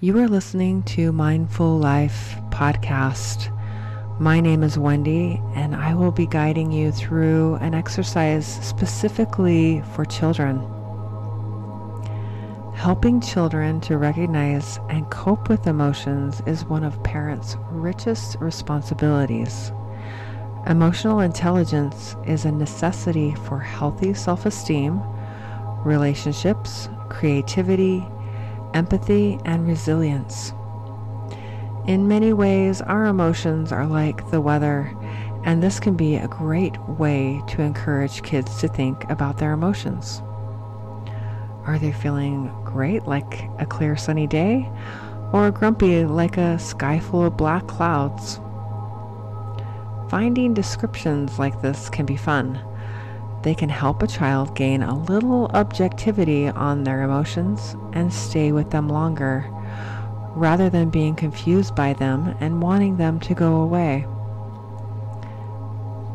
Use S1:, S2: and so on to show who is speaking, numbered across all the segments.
S1: You are listening to Mindful Life podcast. My name is Wendy, and I will be guiding you through an exercise specifically for children. Helping children to recognize and cope with emotions is one of parents' richest responsibilities. Emotional intelligence is a necessity for healthy self esteem, relationships, creativity, empathy, and resilience. In many ways, our emotions are like the weather, and this can be a great way to encourage kids to think about their emotions. Are they feeling great, like a clear sunny day, or grumpy, like a sky full of black clouds? Finding descriptions like this can be fun. They can help a child gain a little objectivity on their emotions and stay with them longer, rather than being confused by them and wanting them to go away.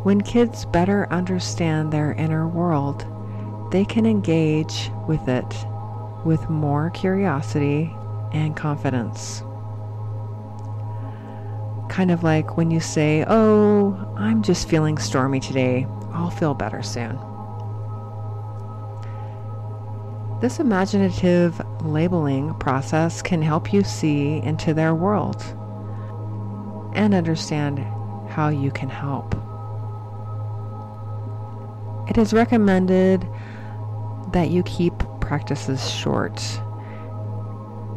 S1: When kids better understand their inner world, they can engage with it with more curiosity and confidence. Kind of like when you say, Oh, I'm just feeling stormy today. I'll feel better soon. This imaginative labeling process can help you see into their world and understand how you can help. It is recommended that you keep practices short,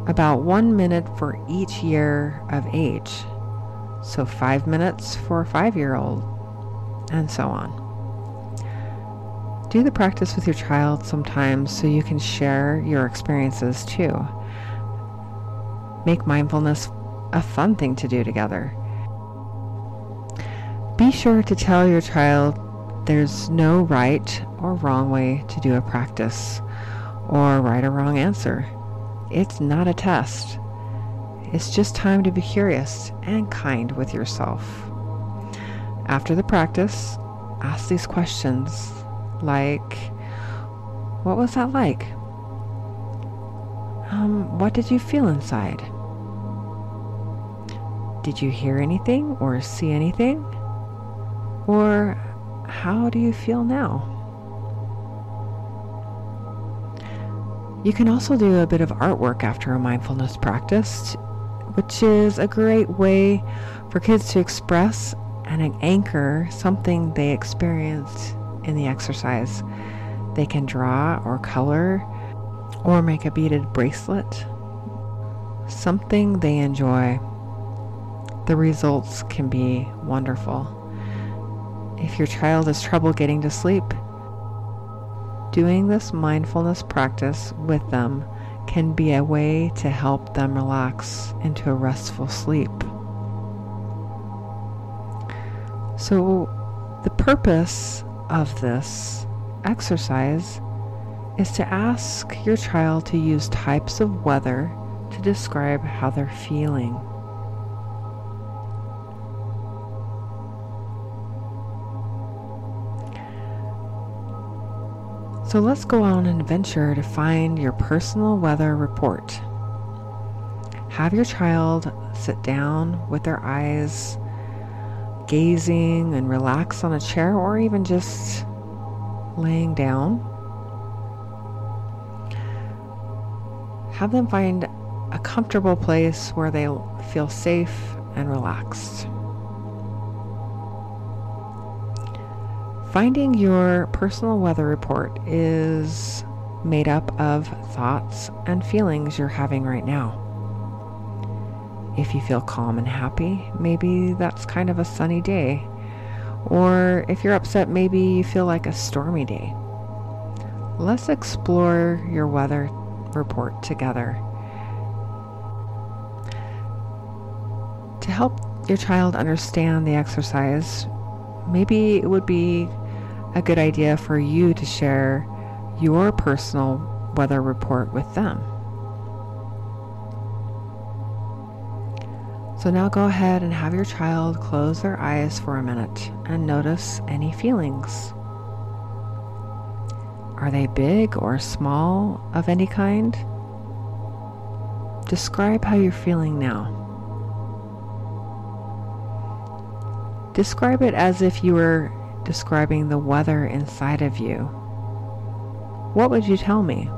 S1: about one minute for each year of age. So, five minutes for a five year old, and so on. Do the practice with your child sometimes so you can share your experiences too. Make mindfulness a fun thing to do together. Be sure to tell your child there's no right or wrong way to do a practice or right or wrong answer. It's not a test. It's just time to be curious and kind with yourself. After the practice, ask these questions like, What was that like? Um, what did you feel inside? Did you hear anything or see anything? Or how do you feel now? You can also do a bit of artwork after a mindfulness practice, which is a great way for kids to express and anchor something they experienced in the exercise. They can draw or color or make a beaded bracelet, something they enjoy. The results can be wonderful. If your child has trouble getting to sleep, Doing this mindfulness practice with them can be a way to help them relax into a restful sleep. So, the purpose of this exercise is to ask your child to use types of weather to describe how they're feeling. So let's go on an adventure to find your personal weather report. Have your child sit down with their eyes gazing and relax on a chair or even just laying down. Have them find a comfortable place where they feel safe and relaxed. Finding your personal weather report is made up of thoughts and feelings you're having right now. If you feel calm and happy, maybe that's kind of a sunny day. Or if you're upset, maybe you feel like a stormy day. Let's explore your weather report together. To help your child understand the exercise, maybe it would be a good idea for you to share your personal weather report with them. So now go ahead and have your child close their eyes for a minute and notice any feelings. Are they big or small of any kind? describe how you're feeling now. Describe it as if you were describing the weather inside of you. What would you tell me?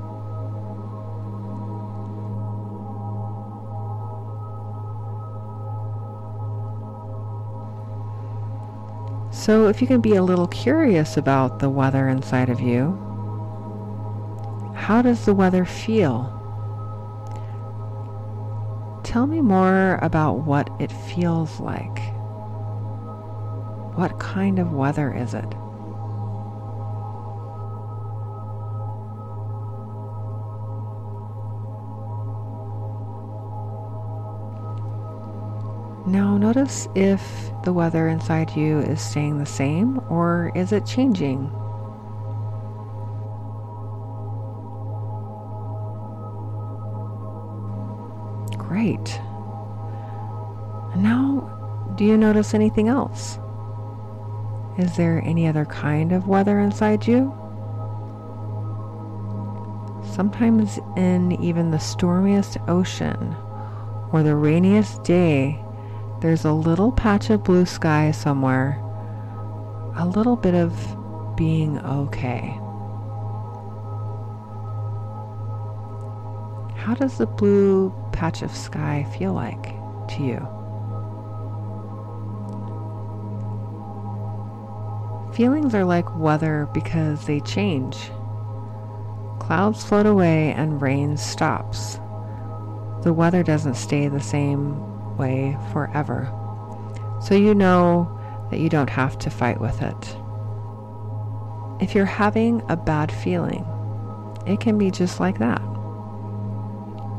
S1: So, if you can be a little curious about the weather inside of you, how does the weather feel? Tell me more about what it feels like. What kind of weather is it? Notice if the weather inside you is staying the same or is it changing? Great. now, do you notice anything else? Is there any other kind of weather inside you? Sometimes, in even the stormiest ocean or the rainiest day, there's a little patch of blue sky somewhere, a little bit of being okay. How does the blue patch of sky feel like to you? Feelings are like weather because they change. Clouds float away and rain stops. The weather doesn't stay the same way forever. So you know that you don't have to fight with it. If you're having a bad feeling, it can be just like that.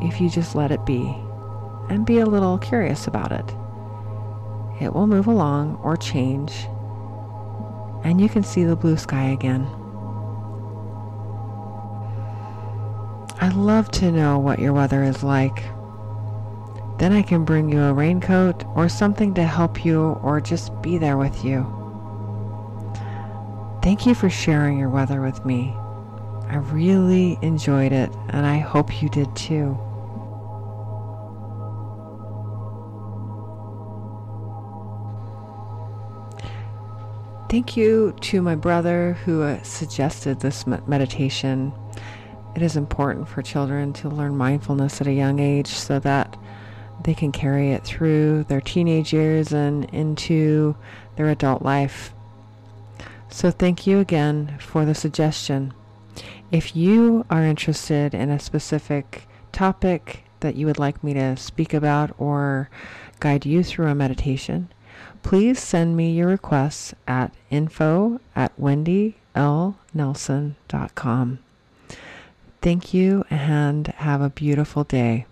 S1: If you just let it be and be a little curious about it, it will move along or change and you can see the blue sky again. I love to know what your weather is like. Then I can bring you a raincoat or something to help you or just be there with you. Thank you for sharing your weather with me. I really enjoyed it and I hope you did too. Thank you to my brother who uh, suggested this meditation. It is important for children to learn mindfulness at a young age so that they can carry it through their teenage years and into their adult life. So, thank you again for the suggestion. If you are interested in a specific topic that you would like me to speak about or guide you through a meditation, please send me your requests at info at wendylnelson.com. Thank you and have a beautiful day.